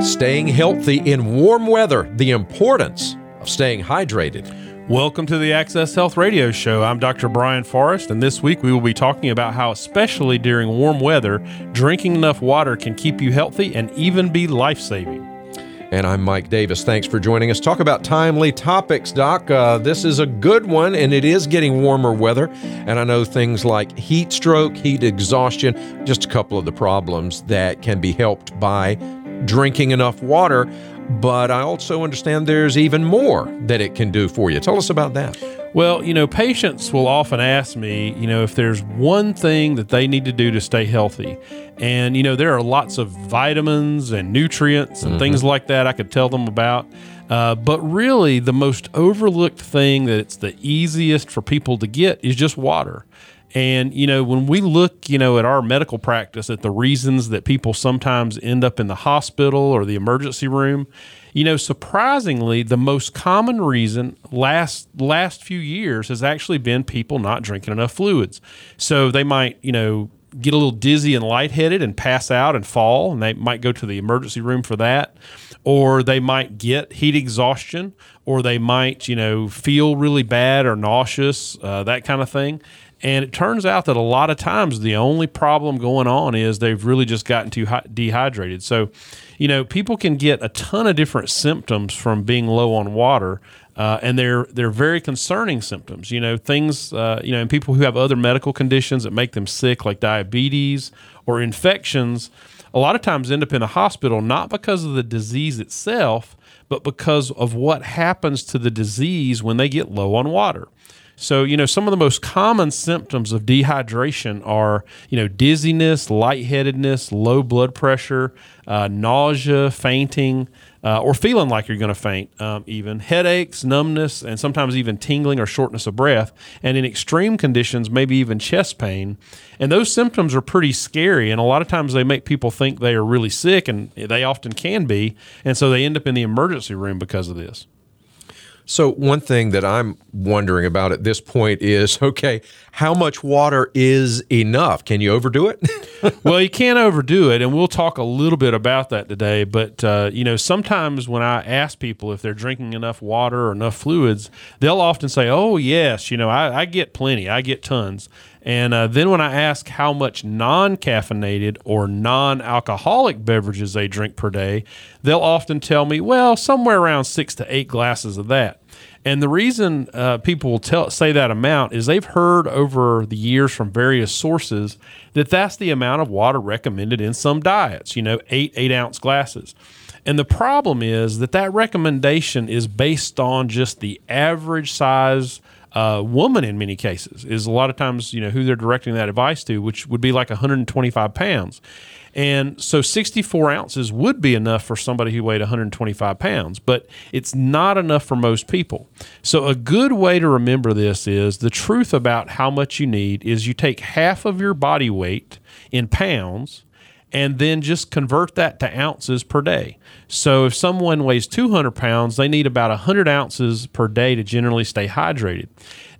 Staying healthy in warm weather, the importance of staying hydrated. Welcome to the Access Health Radio Show. I'm Dr. Brian Forrest, and this week we will be talking about how, especially during warm weather, drinking enough water can keep you healthy and even be life saving. And I'm Mike Davis. Thanks for joining us. Talk about timely topics, Doc. Uh, this is a good one, and it is getting warmer weather. And I know things like heat stroke, heat exhaustion, just a couple of the problems that can be helped by drinking enough water. But I also understand there's even more that it can do for you. Tell us about that. Well, you know, patients will often ask me, you know, if there's one thing that they need to do to stay healthy. And, you know, there are lots of vitamins and nutrients and mm-hmm. things like that I could tell them about. Uh, but really, the most overlooked thing that it's the easiest for people to get is just water. And, you know, when we look, you know, at our medical practice, at the reasons that people sometimes end up in the hospital or the emergency room, you know, surprisingly, the most common reason last last few years has actually been people not drinking enough fluids. So they might, you know, get a little dizzy and lightheaded and pass out and fall, and they might go to the emergency room for that. Or they might get heat exhaustion, or they might, you know, feel really bad or nauseous, uh, that kind of thing. And it turns out that a lot of times the only problem going on is they've really just gotten too dehydrated. So, you know, people can get a ton of different symptoms from being low on water. Uh, and they're they're very concerning symptoms. You know, things uh, you know, and people who have other medical conditions that make them sick, like diabetes or infections, a lot of times end up in the hospital not because of the disease itself, but because of what happens to the disease when they get low on water. So, you know, some of the most common symptoms of dehydration are, you know, dizziness, lightheadedness, low blood pressure, uh, nausea, fainting, uh, or feeling like you're going to faint, um, even headaches, numbness, and sometimes even tingling or shortness of breath. And in extreme conditions, maybe even chest pain. And those symptoms are pretty scary. And a lot of times they make people think they are really sick, and they often can be. And so they end up in the emergency room because of this. So, one thing that I'm wondering about at this point is okay, how much water is enough? Can you overdo it? well, you can't overdo it. And we'll talk a little bit about that today. But, uh, you know, sometimes when I ask people if they're drinking enough water or enough fluids, they'll often say, oh, yes, you know, I, I get plenty, I get tons. And uh, then when I ask how much non caffeinated or non alcoholic beverages they drink per day, they'll often tell me, well, somewhere around six to eight glasses of that. And the reason uh, people will tell, say that amount is they've heard over the years from various sources that that's the amount of water recommended in some diets, you know, eight, eight ounce glasses. And the problem is that that recommendation is based on just the average size uh, woman in many cases is a lot of times you know who they're directing that advice to, which would be like 125 pounds. And so 64 ounces would be enough for somebody who weighed 125 pounds, but it's not enough for most people. So, a good way to remember this is the truth about how much you need is you take half of your body weight in pounds and then just convert that to ounces per day. So if someone weighs 200 pounds, they need about 100 ounces per day to generally stay hydrated.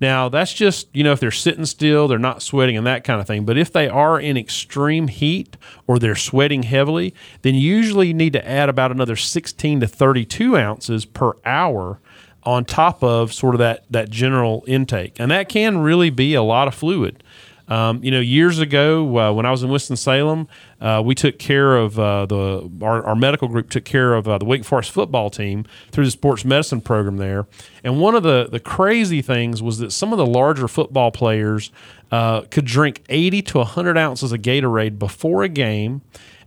Now, that's just, you know, if they're sitting still, they're not sweating and that kind of thing. But if they are in extreme heat or they're sweating heavily, then usually you need to add about another 16 to 32 ounces per hour on top of sort of that, that general intake. And that can really be a lot of fluid. Um, you know, years ago uh, when I was in Winston Salem, uh, we took care of uh, the our, our, medical group took care of uh, the Wake Forest football team through the sports medicine program there. And one of the the crazy things was that some of the larger football players uh, could drink 80 to 100 ounces of Gatorade before a game.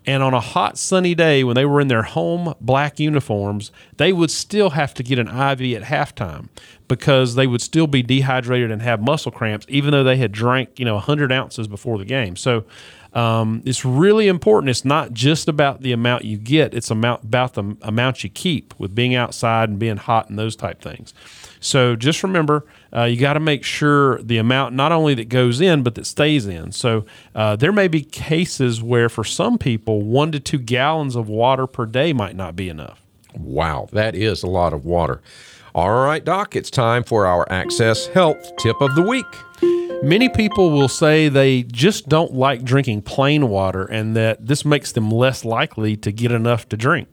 And on a hot sunny day when they were in their home black uniforms, they would still have to get an IV at halftime because they would still be dehydrated and have muscle cramps, even though they had drank, you know, 100 ounces before the game. So um, it's really important. It's not just about the amount you get; it's amount about the amount you keep with being outside and being hot and those type things. So just remember, uh, you got to make sure the amount not only that goes in but that stays in. So uh, there may be cases where, for some people, one to two gallons of water per day might not be enough. Wow, that is a lot of water. All right, Doc, it's time for our Access Health Tip of the Week. Many people will say they just don't like drinking plain water and that this makes them less likely to get enough to drink.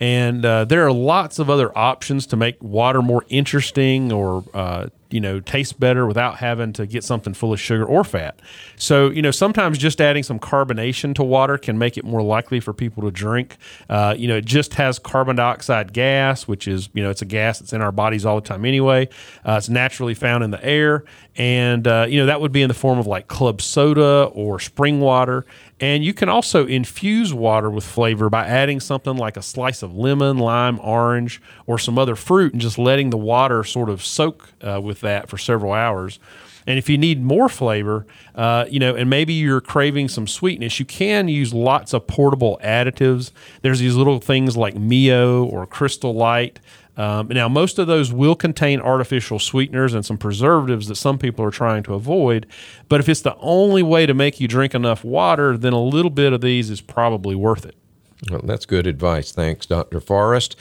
And uh, there are lots of other options to make water more interesting or uh, you know taste better without having to get something full of sugar or fat. So you know sometimes just adding some carbonation to water can make it more likely for people to drink. Uh, you know it just has carbon dioxide gas, which is you know it's a gas that's in our bodies all the time anyway. Uh, it's naturally found in the air, and uh, you know that would be in the form of like club soda or spring water. And you can also infuse water with flavor by adding something like a slice of lemon, lime, orange, or some other fruit, and just letting the water sort of soak uh, with that for several hours. And if you need more flavor, uh, you know, and maybe you're craving some sweetness, you can use lots of portable additives. There's these little things like Mio or Crystal Light. Um, now, most of those will contain artificial sweeteners and some preservatives that some people are trying to avoid. But if it's the only way to make you drink enough water, then a little bit of these is probably worth it. Well, that's good advice. Thanks, Dr. Forrest.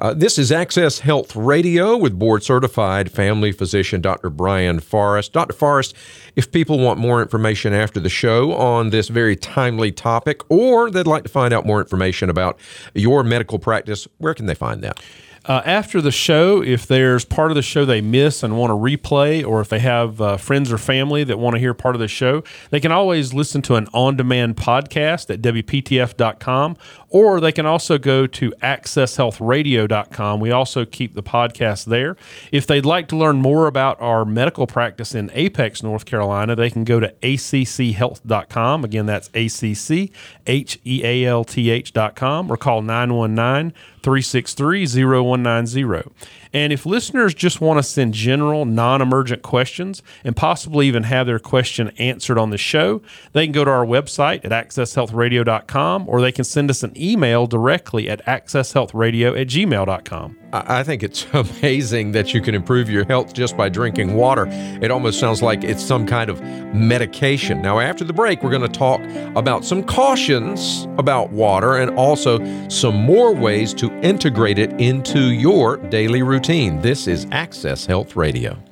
Uh, this is Access Health Radio with board certified family physician Dr. Brian Forrest. Dr. Forrest, if people want more information after the show on this very timely topic, or they'd like to find out more information about your medical practice, where can they find that? Uh, after the show, if there's part of the show they miss and want to replay, or if they have uh, friends or family that want to hear part of the show, they can always listen to an on demand podcast at WPTF.com, or they can also go to accesshealthradio.com. We also keep the podcast there. If they'd like to learn more about our medical practice in Apex, North Carolina, they can go to acchealth.com. Again, that's A C C H E A L T H.com, or call 919 363 0190. And if listeners just want to send general, non emergent questions and possibly even have their question answered on the show, they can go to our website at accesshealthradio.com or they can send us an email directly at accesshealthradio at gmail.com. I think it's amazing that you can improve your health just by drinking water. It almost sounds like it's some kind of medication. Now, after the break, we're going to talk about some cautions about water and also some more ways to integrate it into your daily routine. This is Access Health Radio.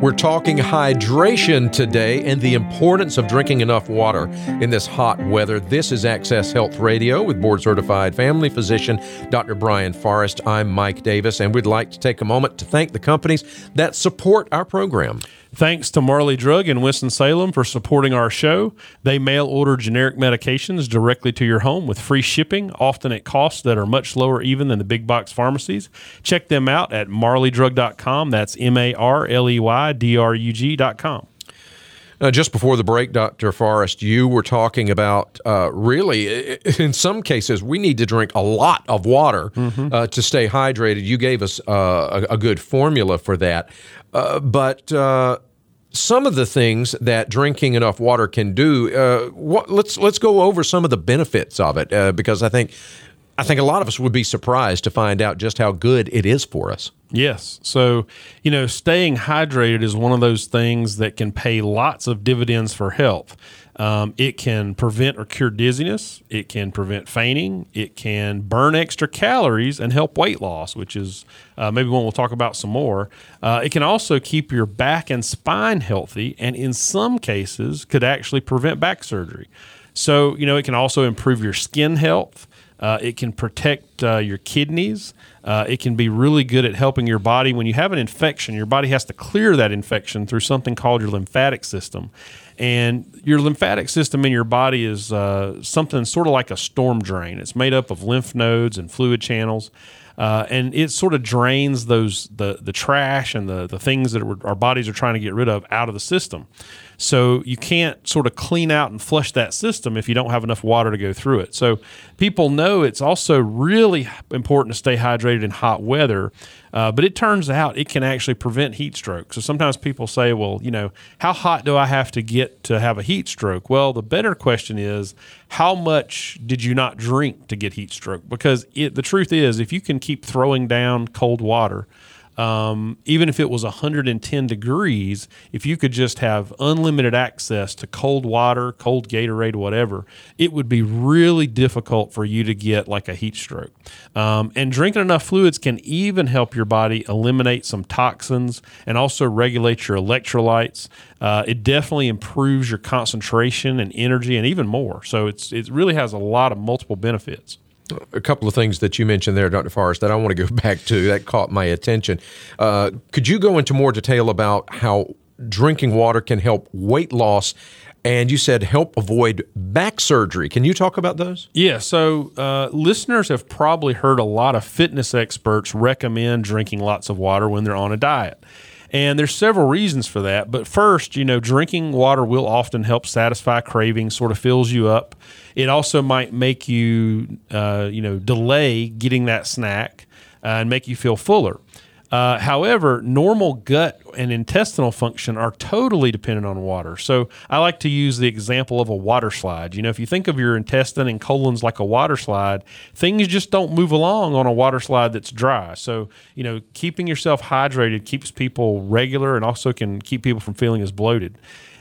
We're talking hydration today and the importance of drinking enough water in this hot weather. This is Access Health Radio with board certified family physician Dr. Brian Forrest. I'm Mike Davis, and we'd like to take a moment to thank the companies that support our program. Thanks to Marley Drug in Winston-Salem for supporting our show. They mail order generic medications directly to your home with free shipping, often at costs that are much lower even than the big box pharmacies. Check them out at marleydrug.com. That's M A R L E Y D R U G.com. Uh, just before the break, Dr. Forrest, you were talking about uh, really, in some cases, we need to drink a lot of water mm-hmm. uh, to stay hydrated. You gave us uh, a, a, good formula for that. Uh, but uh, some of the things that drinking enough water can do, uh, what, let's let's go over some of the benefits of it uh, because I think I think a lot of us would be surprised to find out just how good it is for us. Yes. So, you know, staying hydrated is one of those things that can pay lots of dividends for health. Um, it can prevent or cure dizziness. It can prevent fainting. It can burn extra calories and help weight loss, which is uh, maybe one we'll talk about some more. Uh, it can also keep your back and spine healthy, and in some cases, could actually prevent back surgery. So, you know, it can also improve your skin health. Uh, it can protect uh, your kidneys. Uh, it can be really good at helping your body. When you have an infection, your body has to clear that infection through something called your lymphatic system. And your lymphatic system in your body is uh, something sort of like a storm drain. It's made up of lymph nodes and fluid channels. Uh, and it sort of drains those the the trash and the the things that our bodies are trying to get rid of out of the system. So you can't sort of clean out and flush that system if you don't have enough water to go through it. So people know it's also really important to stay hydrated in hot weather. Uh, but it turns out it can actually prevent heat stroke. So sometimes people say, well, you know, how hot do I have to get to have a heat stroke? Well, the better question is, how much did you not drink to get heat stroke? Because it, the truth is, if you can keep throwing down cold water, um, even if it was 110 degrees, if you could just have unlimited access to cold water, cold Gatorade, whatever, it would be really difficult for you to get like a heat stroke. Um, and drinking enough fluids can even help your body eliminate some toxins and also regulate your electrolytes. Uh, it definitely improves your concentration and energy and even more. So it's it really has a lot of multiple benefits a couple of things that you mentioned there, Dr. Forrest, that I want to go back to that caught my attention. Uh, could you go into more detail about how drinking water can help weight loss? And you said help avoid back surgery. Can you talk about those? Yeah. So, uh, listeners have probably heard a lot of fitness experts recommend drinking lots of water when they're on a diet. And there's several reasons for that. But first, you know, drinking water will often help satisfy cravings, sort of fills you up. It also might make you, uh, you know, delay getting that snack uh, and make you feel fuller. Uh, however, normal gut and intestinal function are totally dependent on water. So I like to use the example of a water slide. You know, if you think of your intestine and colons like a water slide, things just don't move along on a water slide that's dry. So, you know, keeping yourself hydrated keeps people regular and also can keep people from feeling as bloated.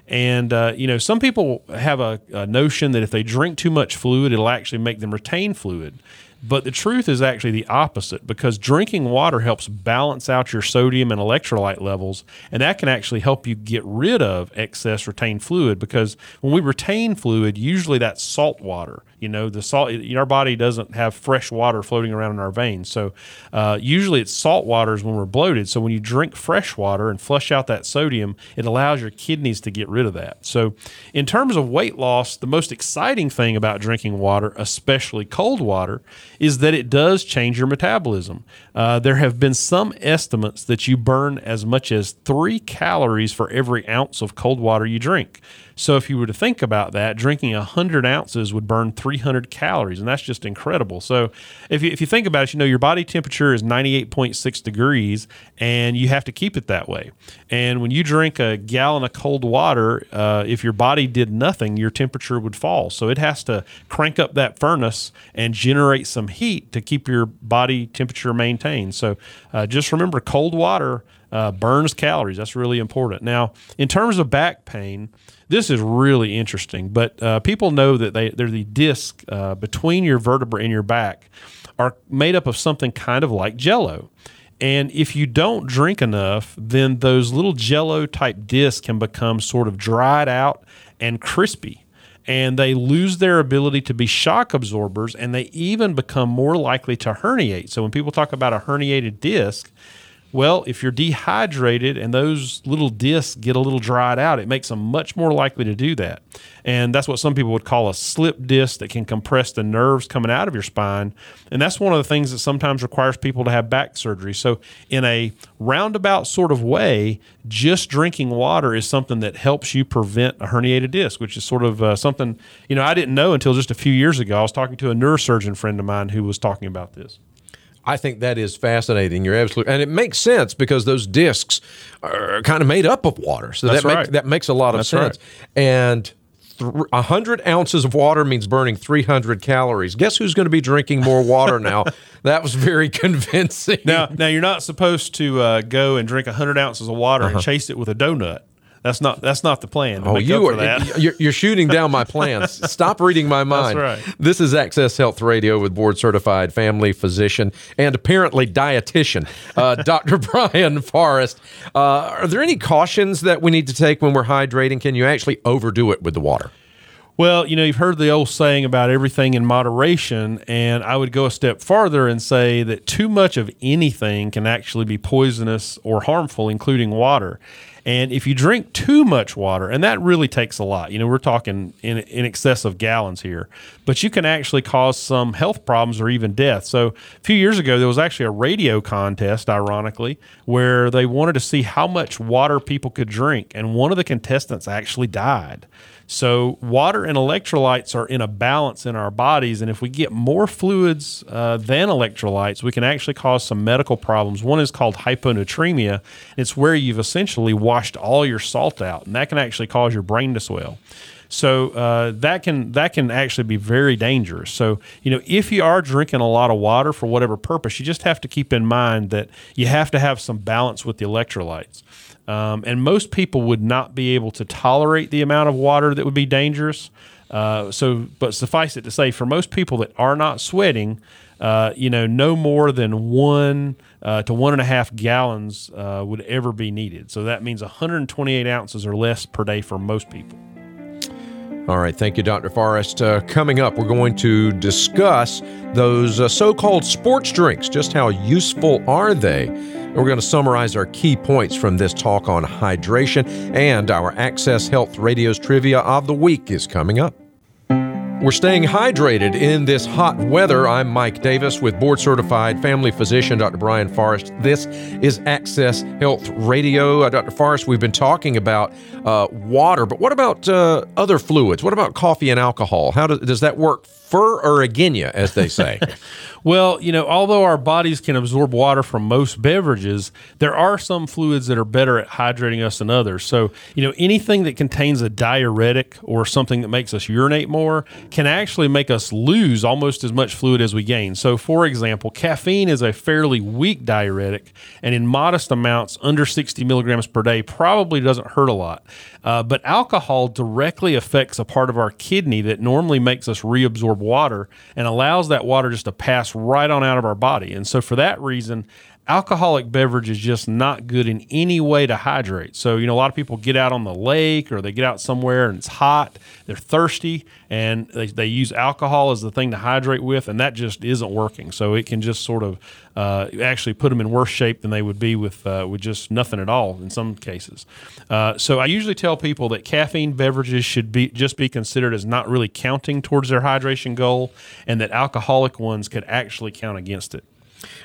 And, uh, you know, some people have a, a notion that if they drink too much fluid, it'll actually make them retain fluid. But the truth is actually the opposite because drinking water helps balance out your sodium and electrolyte levels. And that can actually help you get rid of excess retained fluid because when we retain fluid, usually that's salt water. You know, the salt, our body doesn't have fresh water floating around in our veins. So uh, usually it's salt waters when we're bloated. So when you drink fresh water and flush out that sodium, it allows your kidneys to get rid of that. So in terms of weight loss, the most exciting thing about drinking water, especially cold water, is that it does change your metabolism. Uh, there have been some estimates that you burn as much as three calories for every ounce of cold water you drink. So if you were to think about that, drinking 100 ounces would burn 300 calories, and that's just incredible. So if you, if you think about it, you know, your body temperature is 98.6 degrees, and you have to keep it that way. And when you drink a gallon of cold water, uh, if your body did nothing, your temperature would fall. So it has to crank up that furnace and generate some heat to keep your body temperature maintained. So uh, just remember cold water uh, burns calories. That's really important. Now, in terms of back pain, this is really interesting. But uh, people know that they they're the disc uh, between your vertebrae and your back are made up of something kind of like Jello. And if you don't drink enough, then those little jello type discs can become sort of dried out and crispy. And they lose their ability to be shock absorbers and they even become more likely to herniate. So when people talk about a herniated disc, well, if you're dehydrated and those little discs get a little dried out, it makes them much more likely to do that. And that's what some people would call a slip disc that can compress the nerves coming out of your spine. And that's one of the things that sometimes requires people to have back surgery. So, in a roundabout sort of way, just drinking water is something that helps you prevent a herniated disc, which is sort of uh, something, you know, I didn't know until just a few years ago. I was talking to a neurosurgeon friend of mine who was talking about this. I think that is fascinating. You're absolutely, and it makes sense because those discs are kind of made up of water, so That's that right. make, that makes a lot of That's sense. right. And a hundred ounces of water means burning 300 calories. Guess who's going to be drinking more water now? that was very convincing. Now, now you're not supposed to uh, go and drink 100 ounces of water and chase it with a donut. That's not that's not the plan. Oh, you are that. you're, you're shooting down my plans. Stop reading my mind. right. This is Access Health Radio with board certified family physician and apparently dietitian, uh, Dr. Brian Forrest. Uh, are there any cautions that we need to take when we're hydrating? Can you actually overdo it with the water? Well, you know, you've heard the old saying about everything in moderation, and I would go a step farther and say that too much of anything can actually be poisonous or harmful, including water. And if you drink too much water, and that really takes a lot, you know, we're talking in, in excess of gallons here, but you can actually cause some health problems or even death. So a few years ago, there was actually a radio contest, ironically, where they wanted to see how much water people could drink, and one of the contestants actually died. So, water and electrolytes are in a balance in our bodies. And if we get more fluids uh, than electrolytes, we can actually cause some medical problems. One is called hyponatremia. It's where you've essentially washed all your salt out, and that can actually cause your brain to swell. So uh, that can that can actually be very dangerous. So you know, if you are drinking a lot of water for whatever purpose, you just have to keep in mind that you have to have some balance with the electrolytes. Um, and most people would not be able to tolerate the amount of water that would be dangerous. Uh, so, but suffice it to say, for most people that are not sweating, uh, you know, no more than one uh, to one and a half gallons uh, would ever be needed. So that means 128 ounces or less per day for most people. All right, thank you, Dr. Forrest. Uh, coming up, we're going to discuss those uh, so called sports drinks. Just how useful are they? And we're going to summarize our key points from this talk on hydration, and our Access Health Radio's trivia of the week is coming up. We're staying hydrated in this hot weather. I'm Mike Davis with board certified family physician Dr. Brian Forrest. This is Access Health Radio. Uh, Dr. Forrest, we've been talking about uh, water, but what about uh, other fluids? What about coffee and alcohol? How does, does that work for or again you, as they say? Well, you know, although our bodies can absorb water from most beverages, there are some fluids that are better at hydrating us than others. So, you know, anything that contains a diuretic or something that makes us urinate more can actually make us lose almost as much fluid as we gain. So, for example, caffeine is a fairly weak diuretic, and in modest amounts, under 60 milligrams per day, probably doesn't hurt a lot. Uh, but alcohol directly affects a part of our kidney that normally makes us reabsorb water and allows that water just to pass right on out of our body. And so, for that reason, alcoholic beverage is just not good in any way to hydrate. So, you know, a lot of people get out on the lake or they get out somewhere and it's hot, they're thirsty, and they, they use alcohol as the thing to hydrate with, and that just isn't working. So, it can just sort of uh, actually put them in worse shape than they would be with, uh, with just nothing at all in some cases. Uh, so, I usually tell people that caffeine beverages should be just be considered as not really counting towards their hydration goal, and that alcoholic ones could actually count against it.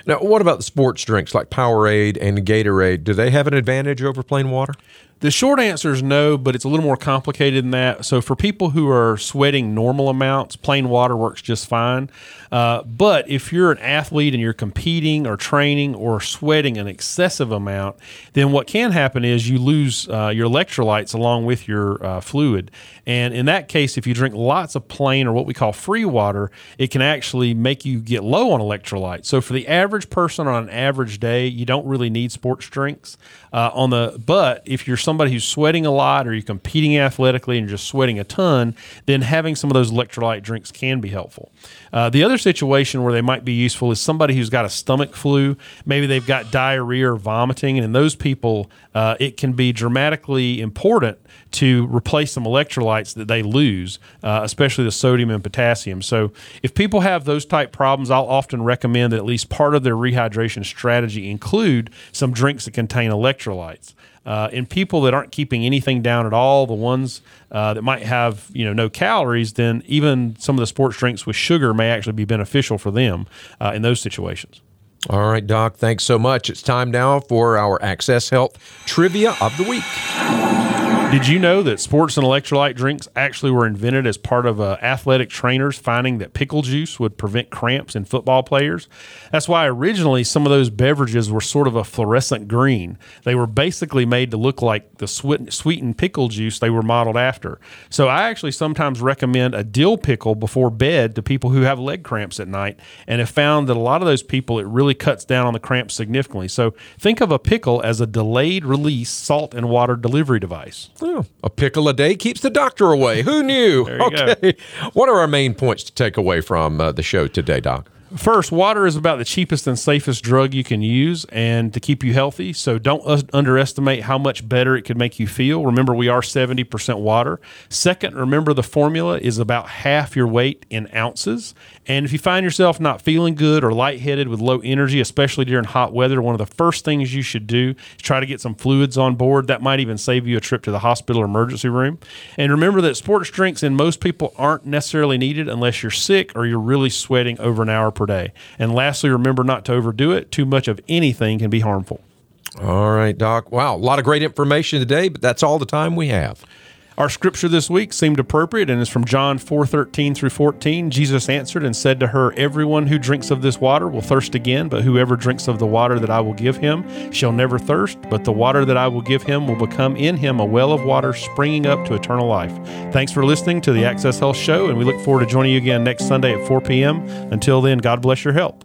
Now, what about the sports drinks like Powerade and Gatorade? Do they have an advantage over plain water? The short answer is no, but it's a little more complicated than that. So, for people who are sweating normal amounts, plain water works just fine. Uh, but if you're an athlete and you're competing or training or sweating an excessive amount, then what can happen is you lose uh, your electrolytes along with your uh, fluid. And in that case, if you drink lots of plain or what we call free water, it can actually make you get low on electrolytes. So, for the average person on an average day, you don't really need sports drinks. Uh, on the but if you're somebody who's sweating a lot or you're competing athletically and just sweating a ton, then having some of those electrolyte drinks can be helpful. Uh, the other situation where they might be useful is somebody who's got a stomach flu. Maybe they've got diarrhea or vomiting, and in those people, uh, it can be dramatically important to replace some electrolytes that they lose, uh, especially the sodium and potassium. So, if people have those type problems, I'll often recommend that at least part of their rehydration strategy include some drinks that contain electrolytes. Uh, in people that aren't keeping anything down at all, the ones uh, that might have you know no calories, then even some of the sports drinks with sugar may actually be beneficial for them uh, in those situations. All right, Doc, thanks so much. It's time now for our Access Health Trivia of the Week. Did you know that sports and electrolyte drinks actually were invented as part of uh, athletic trainers finding that pickle juice would prevent cramps in football players? That's why originally some of those beverages were sort of a fluorescent green. They were basically made to look like the sweetened pickle juice they were modeled after. So I actually sometimes recommend a dill pickle before bed to people who have leg cramps at night and have found that a lot of those people it really cuts down on the cramps significantly. So think of a pickle as a delayed release salt and water delivery device. Oh, a pickle a day keeps the doctor away. Who knew? okay. Go. What are our main points to take away from uh, the show today, Doc? First, water is about the cheapest and safest drug you can use and to keep you healthy. So don't underestimate how much better it could make you feel. Remember, we are 70% water. Second, remember the formula is about half your weight in ounces. And if you find yourself not feeling good or lightheaded with low energy, especially during hot weather, one of the first things you should do is try to get some fluids on board. That might even save you a trip to the hospital or emergency room. And remember that sports drinks in most people aren't necessarily needed unless you're sick or you're really sweating over an hour per day. And lastly, remember not to overdo it. Too much of anything can be harmful. All right, Doc. Wow, a lot of great information today, but that's all the time we have. Our scripture this week seemed appropriate and is from John 4:13 through 14. Jesus answered and said to her, "Everyone who drinks of this water will thirst again, but whoever drinks of the water that I will give him shall never thirst, but the water that I will give him will become in him a well of water springing up to eternal life." Thanks for listening to the Access Health show and we look forward to joining you again next Sunday at 4 p.m. Until then, God bless your health.